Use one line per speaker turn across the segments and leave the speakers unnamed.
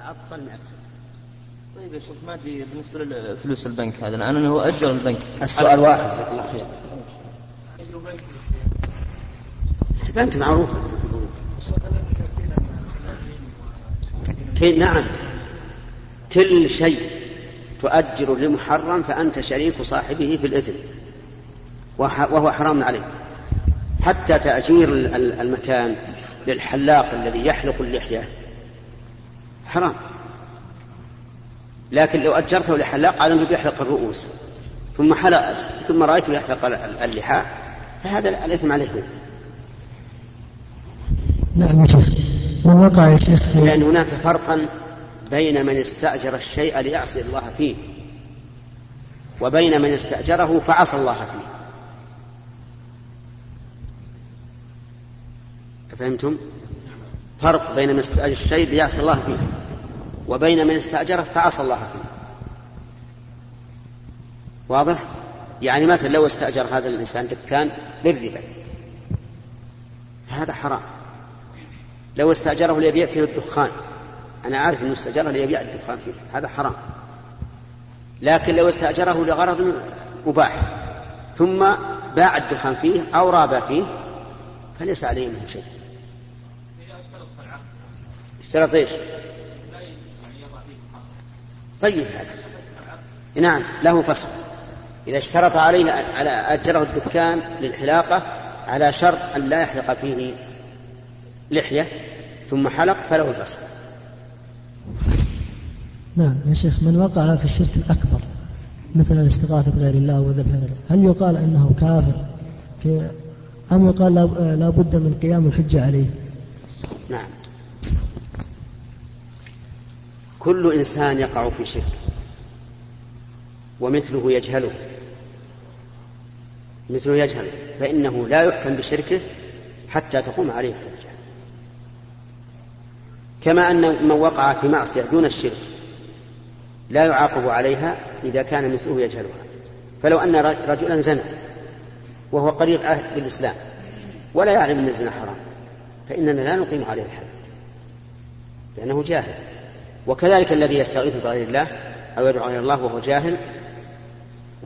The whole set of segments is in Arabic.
تعطل 100 سنة
طيب يا شيخ ما أدري بالنسبة لفلوس البنك هذا. الآن هو أجر البنك.
السؤال واحد جزاك الله خير. البنك معروف. نعم. كل شيء تؤجر لمحرم فأنت شريك صاحبه في الإثم. وهو حرام عليه حتى تأجير المكان للحلاق الذي يحلق اللحية. حرام. لكن لو أجرته لحلاق على أنه يحلق الرؤوس. ثم حلق ثم رأيته يحلق اللحى فهذا الإثم عليه.
نعم يا شيخ. من وقع يا شيخ
لأن هناك فرقا بين من استأجر الشيء ليعصي الله فيه وبين من استأجره فعصى الله فيه. فهمتم؟ فرق بين من استأجر الشيء ليعصي الله فيه. وبين من استأجره فعصى الله فيه واضح؟ يعني مثلا لو استأجر هذا الإنسان دكان للربا فهذا حرام لو استأجره ليبيع فيه الدخان أنا عارف أنه استأجره ليبيع الدخان فيه هذا حرام لكن لو استأجره لغرض مباح ثم باع الدخان فيه أو راب فيه فليس عليه منه شيء اشترط إيش؟ طيب هذا. نعم له فصل. إذا اشترط عليه على أجره الدكان للحلاقة على شرط أن لا يحلق فيه لحية ثم حلق فله الفصل.
نعم يا شيخ من وقع في الشرك الأكبر مثل الاستغاثة بغير الله وذبح غيره هل يقال أنه كافر في أم يقال لا بد من قيام الحجة عليه؟
نعم. كل إنسان يقع في شرك ومثله يجهله مثله يجهل فإنه لا يحكم بشركه حتى تقوم عليه الحجة. كما أن من وقع في معصية دون الشرك لا يعاقب عليها إذا كان مثله يجهلها. فلو أن رجلا زنى وهو قريب عهد بالإسلام ولا يعلم أن الزنا حرام فإننا لا نقيم عليه الحد لأنه جاهل. وكذلك الذي يستغيث بغير الله أو يدعو غير الله وهو جاهل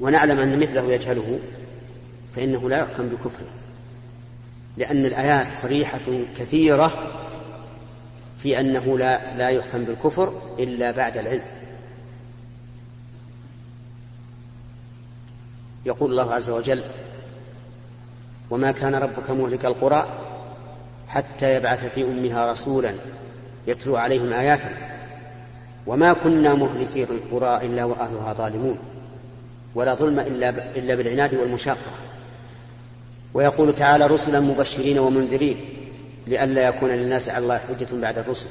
ونعلم أن مثله يجهله فإنه لا يحكم بكفره. لأن الآيات صريحة كثيرة في أنه لا لا يحكم بالكفر إلا بعد العلم. يقول الله عز وجل وما كان ربك مهلك القرى حتى يبعث في أمها رسولا يتلو عليهم آياتنا. وما كنا مهلكي القرى إلا وأهلها ظالمون ولا ظلم إلا, إلا بالعناد والمشاقة. ويقول تعالى رسلا مبشرين ومنذرين لئلا يكون للناس على الله حجة بعد الرسل.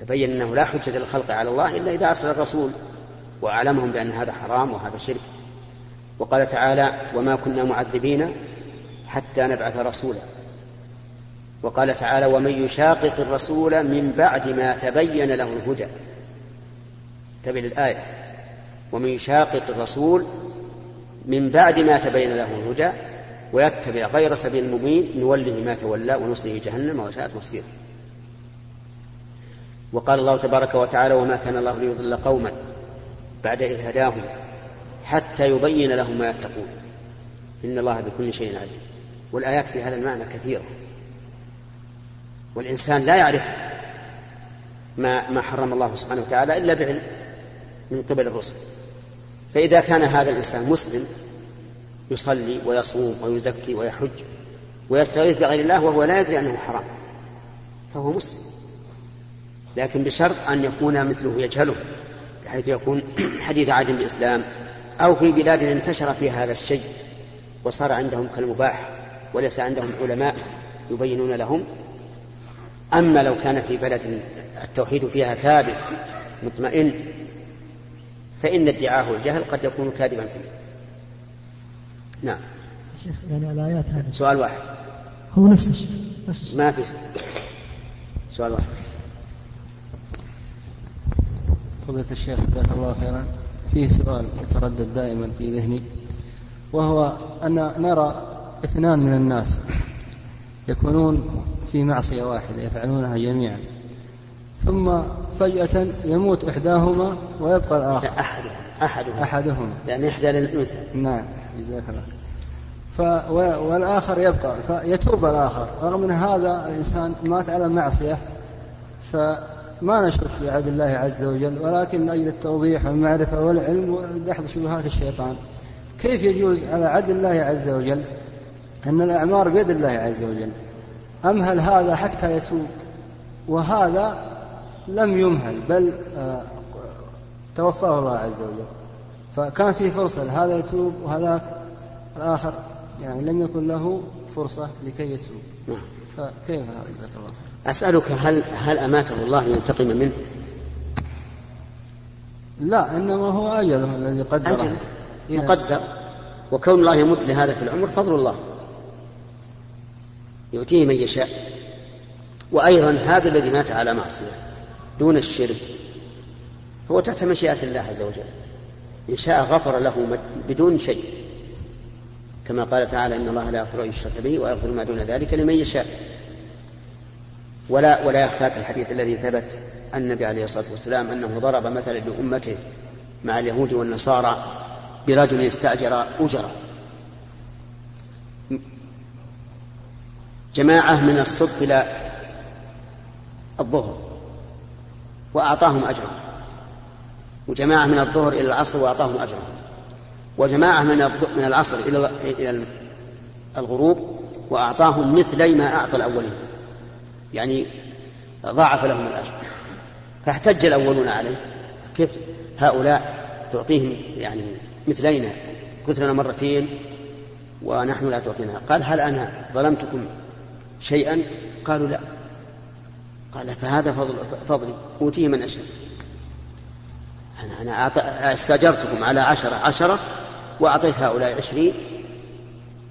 فبين أنه لا حجة للخلق على الله إلا إذا أرسل الرسول وأعلمهم بأن هذا حرام وهذا شرك. وقال تعالى وما كنا معذبين حتى نبعث رسولا. وقال تعالى ومن يشاقق الرسول من بعد ما تبين له الهدى. انتبه للآية. ومن يشاقق الرسول من بعد ما تبين له الهدى ويتبع غير سبيل المؤمنين نوله ما تولى ونصله جهنم وساءت مصيره. وقال الله تبارك وتعالى وما كان الله ليضل قوما بعد إذ هداهم حتى يبين لهم ما يتقون. إن الله بكل شيء عليم. والآيات في هذا المعنى كثيرة. والإنسان لا يعرف ما ما حرم الله سبحانه وتعالى إلا بعلم من قبل الرسل. فإذا كان هذا الإنسان مسلم يصلي ويصوم ويزكي ويحج ويستغيث بغير الله وهو لا يدري أنه حرام فهو مسلم. لكن بشرط أن يكون مثله يجهله بحيث يكون حديث عهد بالإسلام أو في بلاد انتشر فيها هذا الشيء وصار عندهم كالمباح وليس عندهم علماء يبينون لهم أما لو كان في بلد التوحيد فيها ثابت مطمئن فإن ادعاه الجهل قد يكون كاذبا فيه. نعم.
شيخ يعني الآيات هذه.
سؤال واحد.
هو نفس الشيء نفس الشيء.
ما في سؤال واحد.
فضيلة الشيخ جزاك الله خيرا. فيه سؤال يتردد دائما في ذهني وهو أن نرى اثنان من الناس يكونون في معصية واحدة يفعلونها جميعا. ثم فجأة يموت إحداهما ويبقى الآخر.
أحدهم أحدهم.
أحدهما.
لأن إحدى للأنثى.
نعم جزاك الله. ف والآخر يبقى. فيتوب الآخر. رغم من هذا الإنسان مات على معصية فما نشك في عدل الله عز وجل ولكن من أجل التوضيح والمعرفة والعلم ودحض شبهات الشيطان كيف يجوز على عدل الله عز وجل أن الأعمار بيد الله عز وجل. أم هل هذا حتى يتوب؟ وهذا لم يمهل بل آه، توفاه الله عز وجل. فكان في فرصة لهذا يتوب وهذاك الآخر؟ يعني لم يكن له فرصة لكي يتوب.
نعم.
فكيف هذا؟ جزاك الله
أسألك هل هل أماته الله لينتقم منه؟
لا إنما هو أجله الذي قدره.
أجل. مقدر. وكون الله يمد لهذا في العمر فضل الله. يؤتيه من يشاء. وأيضا هذا الذي مات على معصية دون الشرك هو تحت مشيئة الله عز وجل. إن شاء غفر له بدون شيء. كما قال تعالى إن الله لا يغفر أن يشرك به ويغفر ما دون ذلك لمن يشاء. ولا ولا يخفاك الحديث الذي ثبت عن النبي عليه الصلاة والسلام أنه ضرب مثلا لأمته مع اليهود والنصارى برجل استأجر أجرة جماعة من الصبح إلى الظهر وأعطاهم أجرا وجماعة من الظهر إلى العصر وأعطاهم أجرا وجماعة من من العصر إلى إلى الغروب وأعطاهم مثلي ما أعطى الأولين. يعني ضاعف لهم الأجر. فاحتج الأولون عليه. كيف هؤلاء تعطيهم يعني مثلينا؟ كثرنا مرتين ونحن لا تعطينا قال هل أنا ظلمتكم شيئا؟ قالوا لا. قال فهذا فضل فضلي أوتيه من أشاء. أنا أنا استأجرتكم على عشرة عشرة وأعطيت هؤلاء عشرين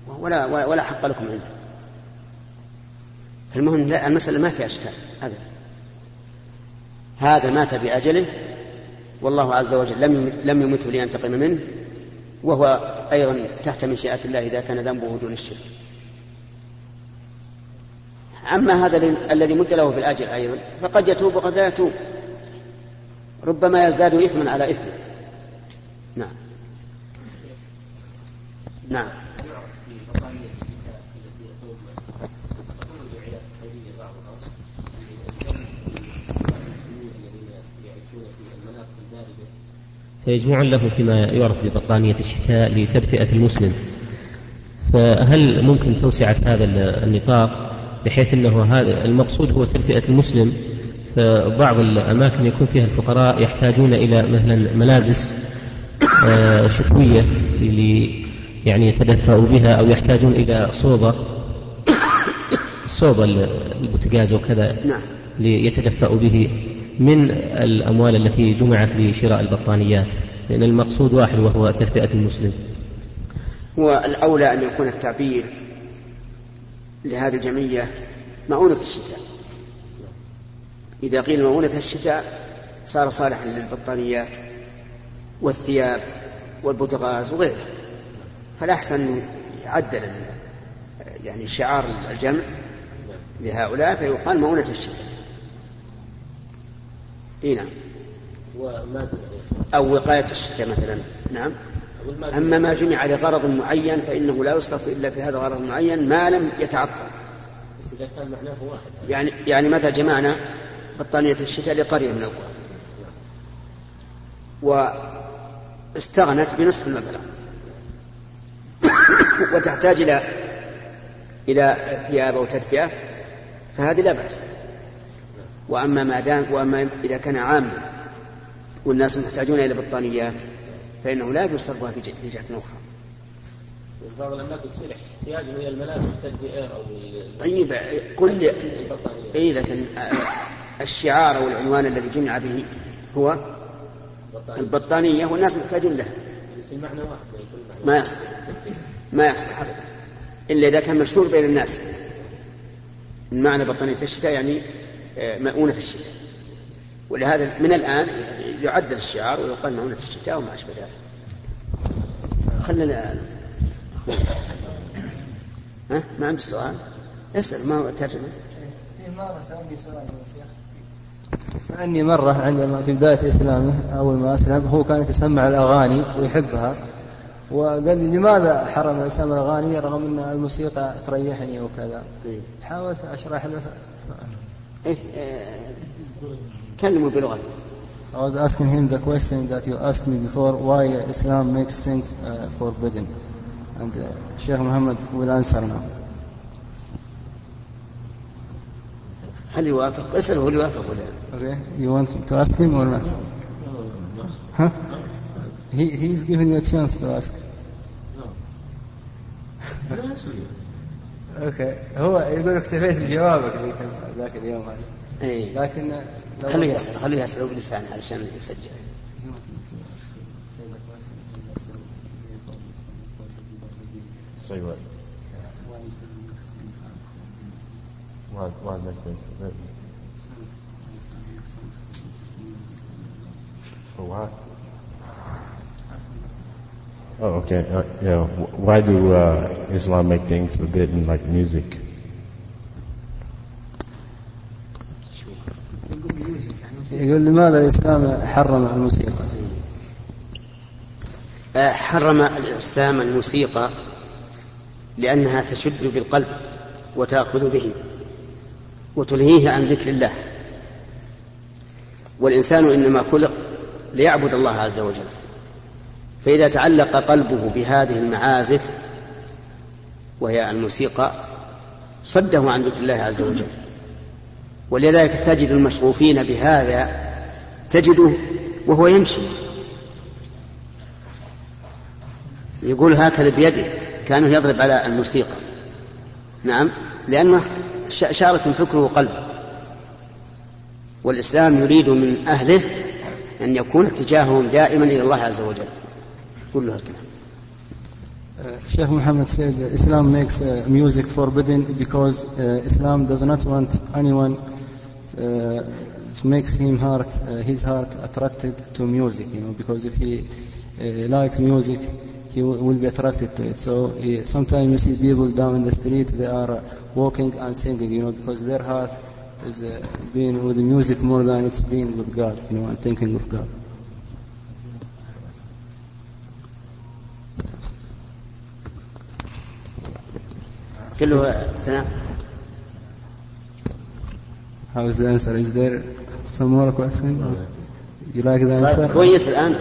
ولا ولا, حق لكم عنده فالمهم لا المسألة ما فيها أشكال أبدا. هذا مات بأجله والله عز وجل لم لم يمته لينتقم منه وهو أيضا تحت مشيئة الله إذا كان ذنبه دون الشرك. أما هذا الذي مد له في الأجر أيضا فقد يتوب وقد لا يتوب. ربما يزداد إثما على إثم. نعم. نعم.
فيجمعون له فيما يعرف ببطانية الشتاء لتدفئة المسلم. فهل ممكن توسعة هذا النطاق؟ بحيث أنه هذا المقصود هو تدفئة المسلم فبعض الأماكن يكون فيها الفقراء يحتاجون إلى مثلا ملابس آه، شتوية اللي يعني يتدفأوا بها أو يحتاجون إلى صوبة صوبة البوتقاز وكذا
نعم.
ليتدفأوا به من الأموال التي جمعت لشراء البطانيات لأن المقصود واحد وهو تدفئة المسلم.
هو الأولى أن يكون التعبير لهذه الجمعية مؤونة الشتاء. إذا قيل مؤونة الشتاء صار صالحا للبطانيات والثياب والبوتغاز وغيره فالأحسن يعدل يعني شعار الجمع لهؤلاء فيقال مؤونة الشتاء. إي نعم. أو وقاية الشتاء مثلا. نعم. أما ما جمع لغرض معين فإنه لا يصرف إلا في هذا الغرض المعين ما لم يتعطل.
بس إذا كان معناه واحد.
يعني يعني مثلا جمعنا بطانية الشتاء لقرية من القرى. واستغنت بنصف المبلغ. وتحتاج إلى إلى ثياب أو تدفئة فهذه لا بأس. وأما ما دام وأما إذا كان عاما والناس محتاجون إلى بطانيات فإنه لا يجوز صرفها في جهة أخرى.
بعض الأماكن تصير احتياج إلى الملابس التدفئة أو
طيب قل
البطانية
اي لكن آه، الشعار أو العنوان الذي جمع به هو؟ البطانية. والناس محتاجون لها.
بس المعنى واحد ما
يصلح. ما يصلح ابدا. إلا إذا كان مشهور بين الناس. معنى بطانية الشتاء يعني آه، مؤونة الشتاء. ولهذا من الآن يعدل الشعار ويقال مؤونه الشتاء وما أشبه ذلك. خلنا ها؟ ما عندي سؤال؟ اسأل ما هو الترجمة؟
في مرة سألني سؤال
سألني مرة عندما في بداية إسلامه أول ما أسلم هو كان يتسمع الأغاني ويحبها وقال لي لماذا حرم الإسلام الأغاني رغم أن الموسيقى تريحني وكذا؟
إيه.
حاولت أشرح له.
إيه آه، كلموا بلغته
I was asking him the question that you asked me before why Islam makes things uh, forbidden and uh, Sheikh Muhammad will answer now
هل يوافق؟ اسأله هل يوافق ولا لا؟
Okay, you want to ask him or not? Huh? He, he's giving you a chance to ask. أوكي هو يقول اكتفيت بجوابك ذاك اليوم هذا
إيه.
لكن
خليه يسأل خليه يسأل بلسانه علشان يسجل
Say what? Why, why make things forbidden? For what? Oh, okay. Uh, yeah. wh- Why do uh, Islam make things forbidden, like music?
يقول لماذا الإسلام حرم الموسيقى؟
آه، حرم الإسلام الموسيقى لأنها تشد بالقلب وتأخذ به وتلهيه عن ذكر الله. والإنسان إنما خلق ليعبد الله عز وجل. فإذا تعلق قلبه بهذه المعازف وهي الموسيقى صده عن ذكر الله عز وجل. ولذلك تجد المشغوفين بهذا تجده وهو يمشي. يقول هكذا بيده كأنه يضرب على الموسيقى. نعم لأنه شارة فكره قلبه والإسلام يريد من أهله أن يكون اتجاههم دائما إلى الله عز وجل. كل هالكلام
Uh, Sheikh Muhammad said Islam makes uh, music forbidden because uh, Islam does not want anyone uh, it makes him heart uh, his heart attracted to music you know because if he uh, likes music he will, will be attracted to it so uh, sometimes you see people down in the street they are uh, walking and singing you know because their heart is uh, being with the music more than it's being with God you know and thinking of God
كله تمام
how is the answer? Is there some more question? Or you like the answer?
كويس الآن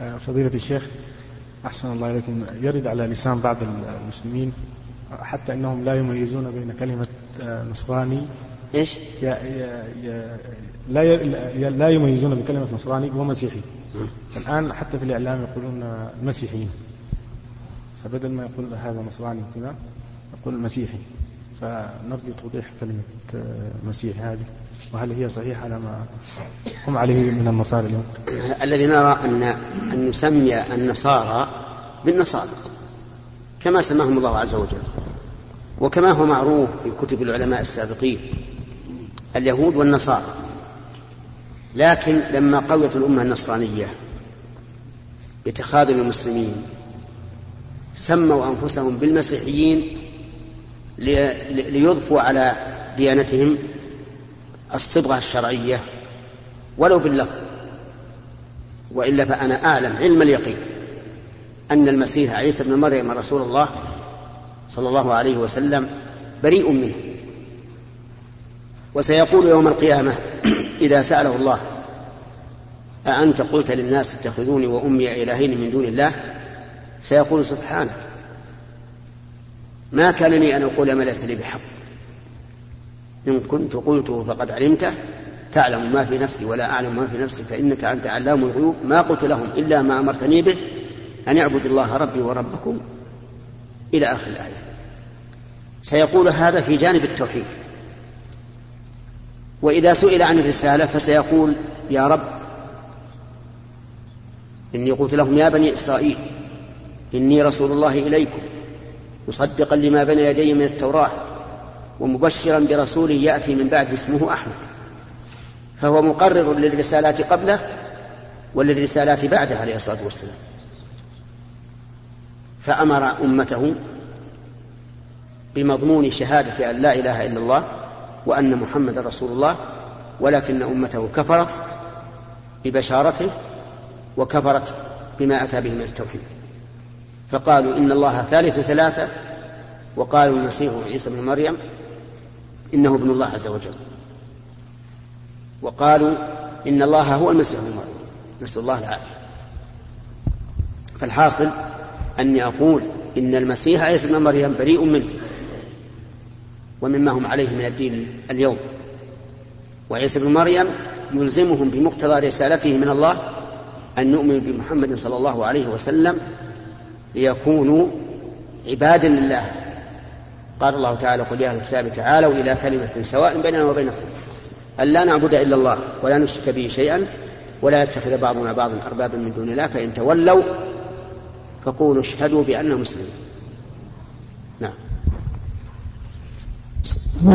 فضيلة الشيخ أحسن الله إليكم. يرد على لسان بعض المسلمين حتى أنهم لا يميزون بين كلمة آه، نصراني.
إيش؟
ي- ي- ي- لا لا يميزون بكلمة نصراني ومسيحي. الآن حتى في الإعلام يقولون مسيحيين. فبدل ما يقول هذا نصراني كذا يقول مسيحي فنرجو توضيح كلمة آه، مسيحي هذه وهل هي صحيحة على ما هم عليه من النصارى اليوم؟
الذي نرى أن أن نسمي النصارى بالنصارى كما سماهم الله عز وجل وكما هو معروف في كتب العلماء السابقين اليهود والنصارى. لكن لما قويت الأمة النصرانية بتخاذل المسلمين سموا أنفسهم بالمسيحيين ليضفوا على ديانتهم الصبغة الشرعية ولو باللفظ. وإلا فأنا أعلم علم اليقين أن المسيح عيسى ابن مريم رسول الله صلى الله عليه وسلم بريء منه. وسيقول يوم القيامة إذا سأله الله أأنت قلت للناس اتخذوني وأمي إلهين من دون الله؟ سيقول سبحانك. ما كان لي أن أقول ما ليس لي بحق. إن كنت قلته فقد علمته. تعلم ما في نفسي ولا أعلم ما في نفسي فإنك أنت علام الغيوب. ما قلت لهم إلا ما أمرتني به. أن اعبدوا الله ربي وربكم إلى آخر الآية. سيقول هذا في جانب التوحيد. وإذا سئل عن الرسالة فسيقول يا رب إني قلت لهم يا بني إسرائيل إني رسول الله إليكم. مصدقا لما بين يدي من التوراة ومبشرا برسول يأتي من بعد اسمه أحمد. فهو مقرر للرسالات قبله وللرسالات بعده عليه الصلاة والسلام. فأمر أمته بمضمون شهادة أن لا إله إلا الله وأن محمد رسول الله ولكن أمته كفرت ببشارته وكفرت بما أتى به من التوحيد. فقالوا إن الله ثالث ثلاثة وقالوا المسيح عيسى بن مريم إنه ابن الله عز وجل. وقالوا إن الله هو المسيح ابن مريم نسأل الله العافية. فالحاصل أني أقول إن المسيح عيسى بن مريم بريء منه ومما هم عليه من الدين اليوم. وعيسى بن مريم يلزمهم بمقتضى رسالته من الله أن نؤمن بمحمد صلى الله عليه وسلم ليكونوا عبادا لله قال الله تعالى قل يا أهل الكتاب تعالوا إلى كلمة سواء بيننا وبينكم أن لا نعبد إلا الله ولا نشرك به شيئا ولا يتخذ بعضنا بعضا اربابا من دون الله فإن تولوا فقولوا اشهدوا بأننا مسلمون نعم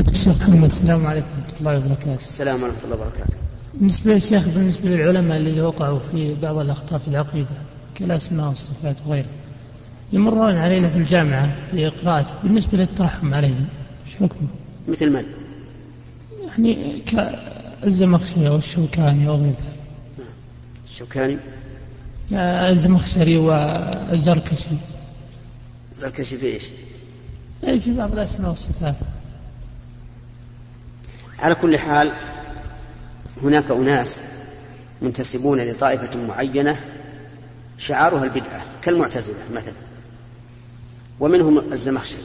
الشيخ محمد السلام عليكم ورحمة الله وبركاته.
السلام ورحمة الله وبركاته.
بالنسبة للشيخ بالنسبة للعلماء اللي وقعوا في بعض الأخطاء في العقيدة كالأسماء والصفات وغيرها يمرون علينا في الجامعة في قراءة بالنسبة للترحم عليهم إيش حكمه؟
مثل من؟
يعني كالزمخشري والشوكاني وغيرها.
الشوكاني؟
الزمخشري والزركشي.
الزركشي في إيش؟
أي في بعض الأسماء والصفات.
على كل حال هناك أناس منتسبون لطائفة معينة شعارها البدعة كالمعتزلة مثلا ومنهم الزمخشري.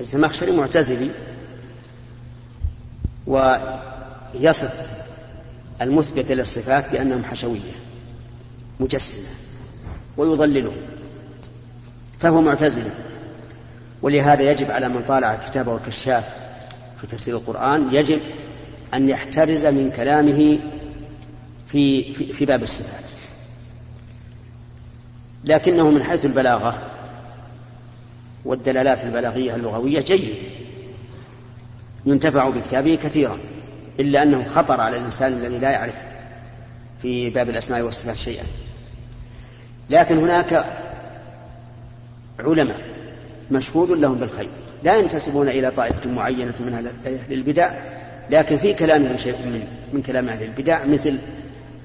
الزمخشري معتزلي ويصف المثبت للصفات بأنهم حشوية مجسمة ويضللهم فهو معتزلي. ولهذا يجب على من طالع كتابه الكشاف في تفسير القرآن يجب أن يحترز من كلامه في في, في باب الصفات. لكنه من حيث البلاغة والدلالات البلاغية اللغوية جيد. ينتفع بكتابه كثيرا إلا أنه خطر على الإنسان الذي لا يعرف في باب الأسماء والصفات شيئا. لكن هناك علماء مشهود لهم بالخير. لا ينتسبون إلى طائفة معينة من أهل البدع لكن في كلامهم شيء من من كلام أهل البدع مثل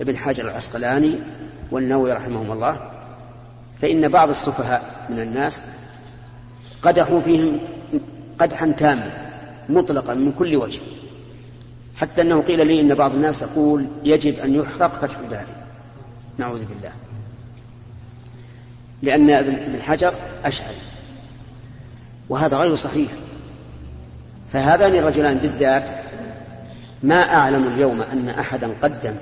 ابن حجر العسقلاني والنووي رحمهم الله فإن بعض السفهاء من الناس قدحوا فيهم قدحا تاما مطلقا من كل وجه. حتى أنه قيل لي أن بعض الناس يقول يجب أن يحرق فتح الباري. نعوذ بالله. لأن ابن حجر أشعري وهذا غير صحيح. فهذان الرجلان بالذات ما أعلم اليوم أن أحدا قدم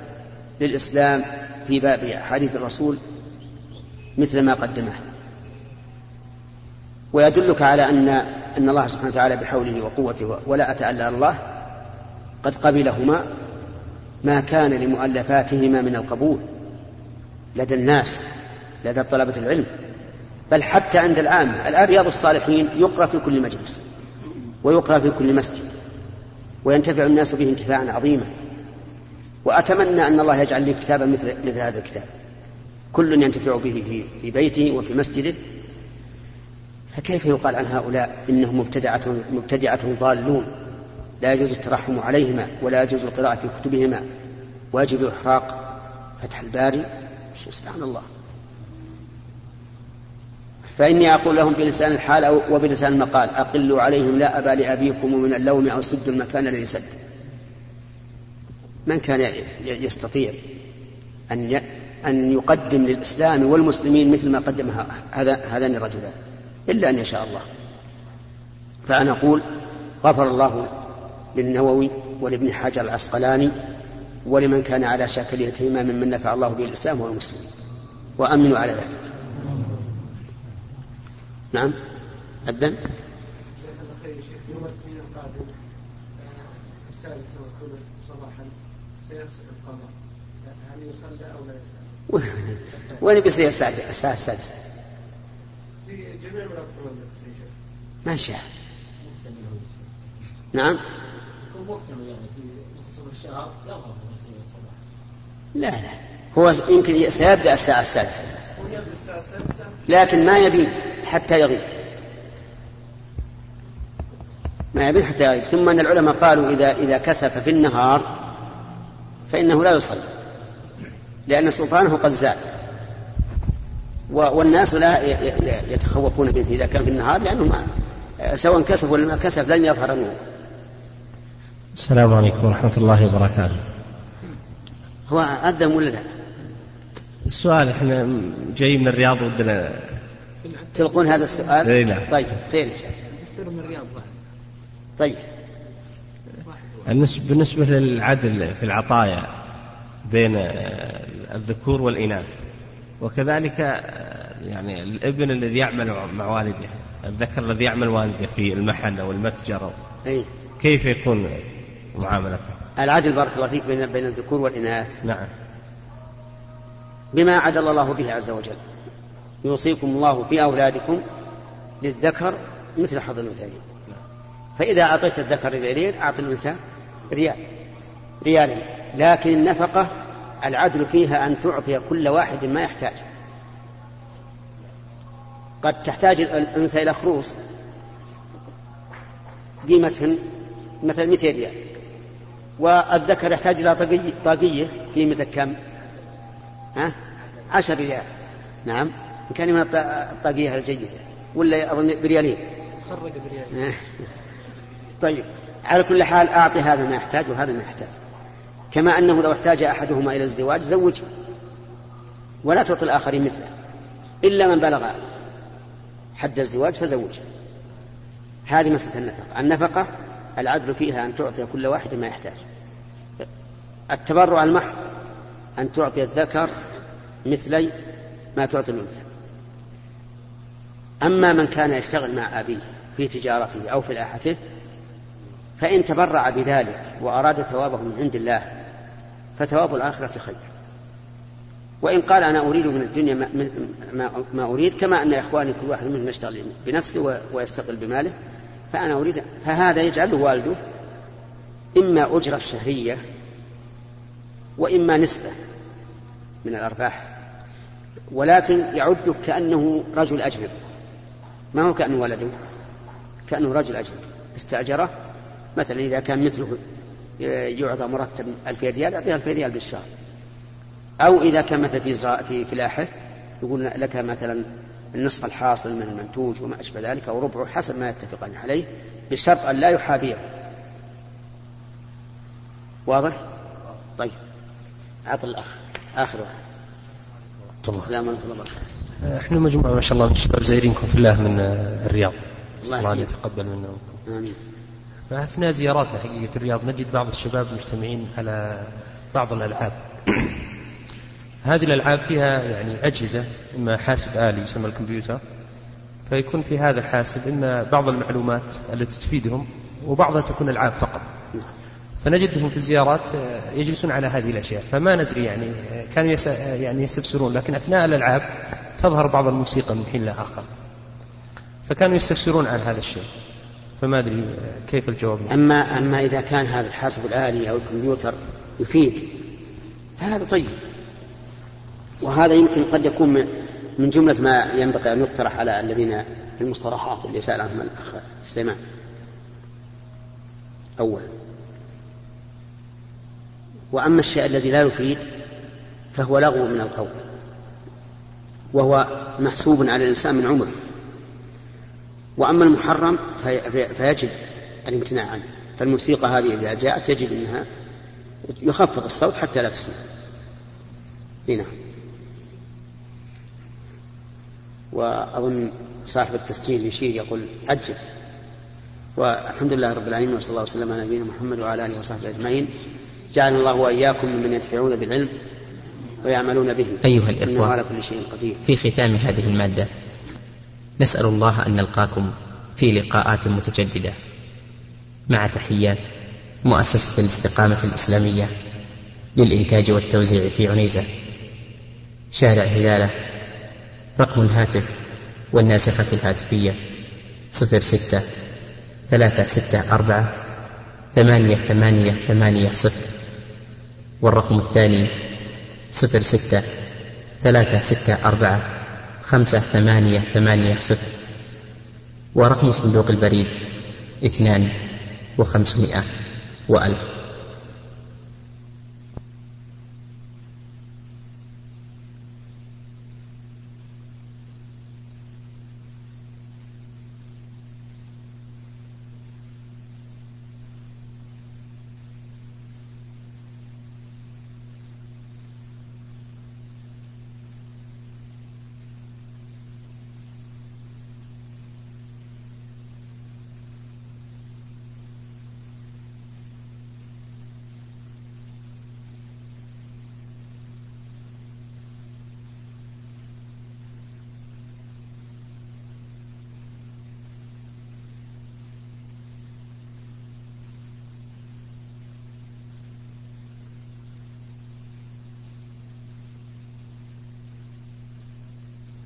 للإسلام في باب أحاديث الرسول مثل ما قدمه. ويدلك على أن أن الله سبحانه وتعالى بحوله وقوته ولا أتألى الله قد قبلهما ما كان لمؤلفاتهما من القبول لدى الناس لدى طلبة العلم بل حتى عند العامة. الآن رياض الصالحين يقرأ في كل مجلس ويقرأ في كل مسجد وينتفع الناس به انتفاعا عظيما. وأتمنى أن الله يجعل لي كتابا مثل, مثل هذا الكتاب. كل ينتفع به في, في بيته وفي مسجده فكيف يقال عن هؤلاء إنهم مبتدعة, مبتدعة ضالون؟ لا يجوز الترحم عليهما ولا يجوز القراءة في كتبهما. واجب إحراق فتح الباري. سبحان الله. فإني أقول لهم بلسان الحال أو وبلسان المقال. أقلوا عليهم لا أبا لأبيكم من اللوم أو سدوا المكان الذي سد. من كان يستطيع أن أن يقدم للإسلام والمسلمين مثل ما قدم هذا هذان الرجلان؟ إلا أن يشاء الله. فأنا أقول غفر الله للنووي ولابن حجر العسقلاني ولمن كان على شاكلتهما ممن نفع الله به الإسلام والمسلمين. وأمنوا على ذلك. نعم. أذن.
السادسة والثلث صباحا سيغسل القمر هل يصلى أو لا يصلى؟
وين بيصير الساعة الساعة ما شاء. نعم. لا لا. هو يمكن
ويبدأ الساعة السادسة.
لكن ما يبي حتى يغيب. ما يبين حتى يغيب. ثم أن العلماء قالوا إذا إذا كسف في النهار فإنه لا يصلي. لأن سلطانه قد زال والناس لا يتخوفون منه إذا كان في النهار لأنه ما سواء كسف ولا ما كسف لن يظهر النور
السلام عليكم ورحمة الله وبركاته
هو أذن ولا لا؟
السؤال إحنا جاي من الرياض ودنا
تلقون هذا السؤال؟
إي نعم.
طيب خير إن شاء الله
من الرياض واحد
طيب
النسب- بالنسبة للعدل في العطايا بين الذكور والإناث وكذلك آه، يعني الابن الذي يعمل مع والده الذكر الذي يعمل والده في المحل أو المتجر
أي.
كيف يكون معاملته؟
العدل بارك الله فيك بين بين الذكور والإناث.
نعم.
بما عدل الله به عز وجل. يوصيكم الله في أولادكم للذكر مثل حظ الأنثيين. فإذا أعطيت الذكر ريالين أعط الأنثى ريال ريالين لكن النفقة العدل فيها أن تعطي كل واحد ما يحتاج. قد تحتاج الأنثى إلى خروص قيمتهن مثلا 200 ريال والذكر يحتاج إلى طاقية طاقية قيمتها كم؟ ها؟ عشر ريال. نعم. إن كان من الط- الطاقية الجيدة ولا أظن بريالين.
خرج بريال
طيب. على كل حال أعطي هذا ما يحتاج وهذا ما يحتاج. كما أنه لو احتاج أحدهما إلى الزواج زوجه ولا تعطي الآخرين مثله. إلا من بلغ حد الزواج فزوجه هذه مسألة النفقة. النفقة العدل فيها أن تعطي كل واحد ما يحتاج. التبرع المحض أن تعطي الذكر مثلي ما تعطي الأنثى. أما من كان يشتغل مع أبيه في تجارته أو فلاحته فإن تبرع بذلك وأراد ثوابه من عند الله فثواب الآخرة خير. وإن قال أنا أريد من الدنيا ما, أريد كما أن إخواني كل واحد منهم يشتغل بنفسه ويستقل بماله فأنا أريد فهذا يجعل والده إما أجرة شهرية وإما نسبة من الأرباح ولكن يعد كأنه رجل أجنبي. ما هو كأنه ولده؟ كأنه رجل أجنبي. استأجره مثلا إذا كان مثله يعطى مرتب ألف ريال يعطيه ألف ريال بالشهر. أو إذا كان مثلا في زراعة في فلاحة يقول لك مثلا النصف الحاصل من المنتوج وما أشبه ذلك أو ربعه حسب ما يتفقان عليه بشرط أن لا يحابيه. واضح؟ طيب. أعطي الأخ. آخر واحد. السلام عليكم ورحمة الله وبركاته.
إحنا مجموعة ما شاء الله من الشباب زايرينكم في الله من آه، الرياض. الله أن. يتقبل منا
آمين.
فأثناء زياراتنا حقيقة في الرياض نجد بعض الشباب مجتمعين على بعض الألعاب. هذه الألعاب فيها يعني أجهزة إما حاسب آلي يسمى الكمبيوتر فيكون في هذا الحاسب إما بعض المعلومات التي تفيدهم وبعضها تكون ألعاب فقط. فنجدهم في الزيارات آه، يجلسون على هذه الأشياء. فما ندري يعني آه، كانوا. آه، يعني يستفسرون لكن أثناء الألعاب تظهر بعض الموسيقى من حين لآخر فكانوا يستفسرون عن هذا الشيء. فما أدري كيف الجواب.
أما أما إذا كان هذا الحاسب الآلي أو الكمبيوتر يفيد فهذا طيب. وهذا يمكن قد يكون من من جملة ما ينبغي أن يقترح على الذين في المصطلحات اللي سأل عنهم الأخ سليمان. أول. وأما الشيء الذي لا يفيد فهو لغو من القول. وهو محسوب على الإنسان من عمره. وأما المحرم في في- فيجب الامتناع عنه. فالموسيقى هذه إذا جاءت يجب أنها يخفض الصوت حتى لا تسمع. هنا وأظن صاحب التسجيل يشير يقول عجل والحمد لله رب العالمين وصلى الله وسلم على نبينا محمد وعلى آله وصحبه أجمعين. جعلنا الله وإياكم ممن ينتفعون بالعلم ويعملون به.
أيها
إنه
الإخوة
على كل شيء قدير.
في ختام هذه المادة. نسأل الله أن نلقاكم في لقاءات متجددة. مع تحيات مؤسسة الاستقامة الإسلامية للإنتاج والتوزيع في عنيزة. شارع هلالة رقم الهاتف والناسخة الهاتفية صفر ستة ثلاثة ستة أربعة ثمانية ثمانية ثمانية صفر والرقم الثاني صفر ستة ثلاثة ستة أربعة خمسة ثمانية ثمانية صفر. ورقم صندوق البريد اثنان وخمسمائة وألف.